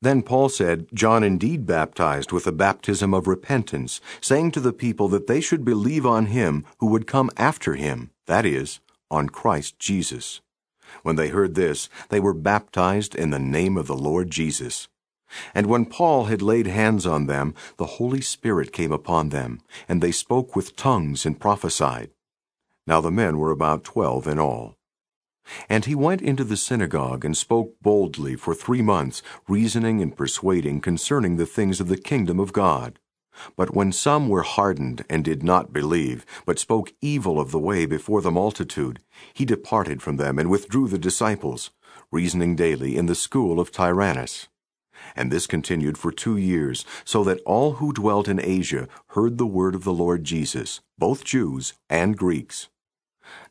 Then Paul said, John indeed baptized with a baptism of repentance, saying to the people that they should believe on him who would come after him, that is, on Christ Jesus. When they heard this, they were baptized in the name of the Lord Jesus. And when Paul had laid hands on them, the Holy Spirit came upon them, and they spoke with tongues and prophesied. Now the men were about twelve in all. And he went into the synagogue and spoke boldly for three months, reasoning and persuading concerning the things of the kingdom of God. But when some were hardened and did not believe, but spoke evil of the way before the multitude, he departed from them and withdrew the disciples, reasoning daily in the school of Tyrannus. And this continued for two years, so that all who dwelt in Asia heard the word of the Lord Jesus, both Jews and Greeks.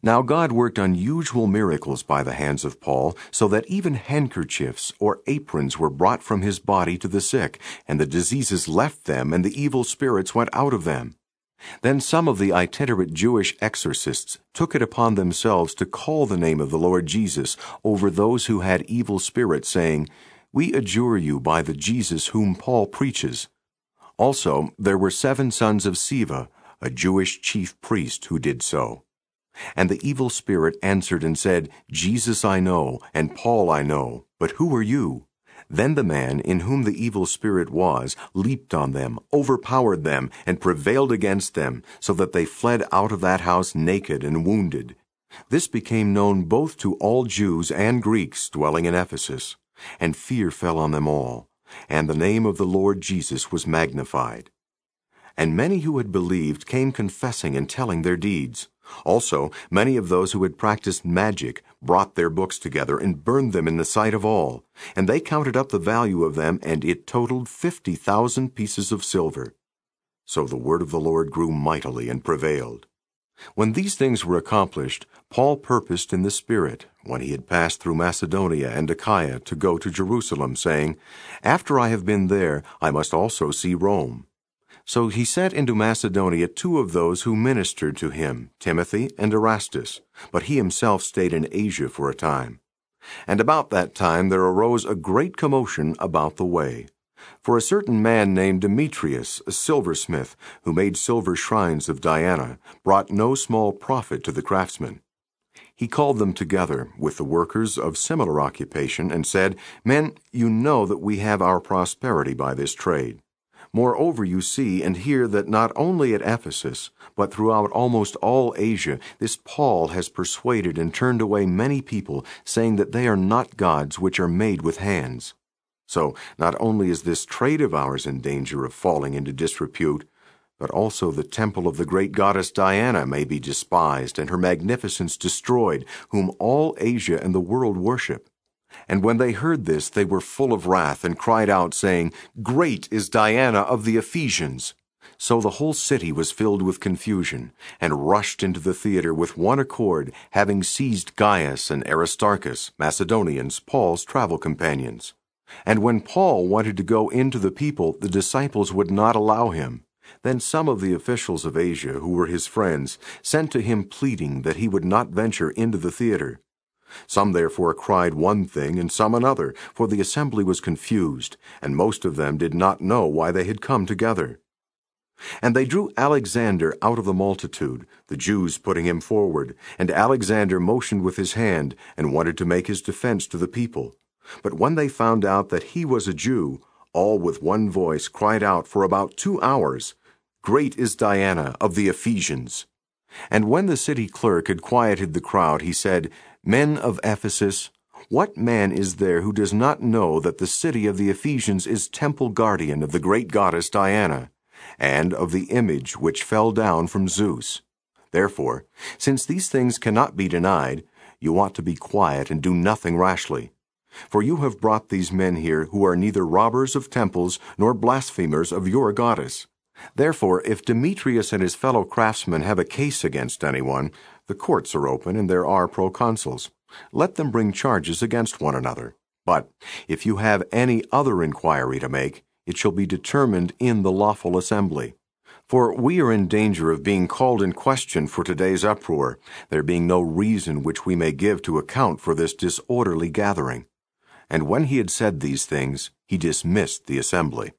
Now God worked unusual miracles by the hands of Paul, so that even handkerchiefs or aprons were brought from his body to the sick, and the diseases left them, and the evil spirits went out of them. Then some of the itinerant Jewish exorcists took it upon themselves to call the name of the Lord Jesus over those who had evil spirits, saying, We adjure you by the Jesus whom Paul preaches. Also, there were seven sons of Sceva, a Jewish chief priest, who did so. And the evil spirit answered and said, Jesus I know, and Paul I know, but who are you? Then the man in whom the evil spirit was leaped on them, overpowered them, and prevailed against them, so that they fled out of that house naked and wounded. This became known both to all Jews and Greeks dwelling in Ephesus, and fear fell on them all, and the name of the Lord Jesus was magnified. And many who had believed came confessing and telling their deeds. Also, many of those who had practiced magic brought their books together and burned them in the sight of all. And they counted up the value of them, and it totaled fifty thousand pieces of silver. So the word of the Lord grew mightily and prevailed. When these things were accomplished, Paul purposed in the Spirit, when he had passed through Macedonia and Achaia, to go to Jerusalem, saying, After I have been there, I must also see Rome. So he sent into Macedonia two of those who ministered to him, Timothy and Erastus, but he himself stayed in Asia for a time. And about that time there arose a great commotion about the way. For a certain man named Demetrius, a silversmith, who made silver shrines of Diana, brought no small profit to the craftsmen. He called them together with the workers of similar occupation and said, Men, you know that we have our prosperity by this trade. Moreover, you see and hear that not only at Ephesus, but throughout almost all Asia, this Paul has persuaded and turned away many people, saying that they are not gods which are made with hands. So, not only is this trade of ours in danger of falling into disrepute, but also the temple of the great goddess Diana may be despised and her magnificence destroyed, whom all Asia and the world worship. And when they heard this, they were full of wrath, and cried out, saying, Great is Diana of the Ephesians! So the whole city was filled with confusion, and rushed into the theater with one accord, having seized Gaius and Aristarchus, Macedonians, Paul's travel companions. And when Paul wanted to go into the people, the disciples would not allow him. Then some of the officials of Asia, who were his friends, sent to him pleading that he would not venture into the theater. Some therefore cried one thing and some another, for the assembly was confused, and most of them did not know why they had come together. And they drew Alexander out of the multitude, the Jews putting him forward, and Alexander motioned with his hand, and wanted to make his defense to the people. But when they found out that he was a Jew, all with one voice cried out for about two hours, Great is Diana of the Ephesians. And when the city clerk had quieted the crowd, he said, Men of Ephesus, what man is there who does not know that the city of the Ephesians is temple guardian of the great goddess Diana, and of the image which fell down from Zeus? Therefore, since these things cannot be denied, you ought to be quiet and do nothing rashly. For you have brought these men here who are neither robbers of temples nor blasphemers of your goddess. Therefore, if Demetrius and his fellow craftsmen have a case against anyone, the courts are open and there are proconsuls. Let them bring charges against one another. But if you have any other inquiry to make, it shall be determined in the lawful assembly. For we are in danger of being called in question for today's uproar, there being no reason which we may give to account for this disorderly gathering. And when he had said these things, he dismissed the assembly.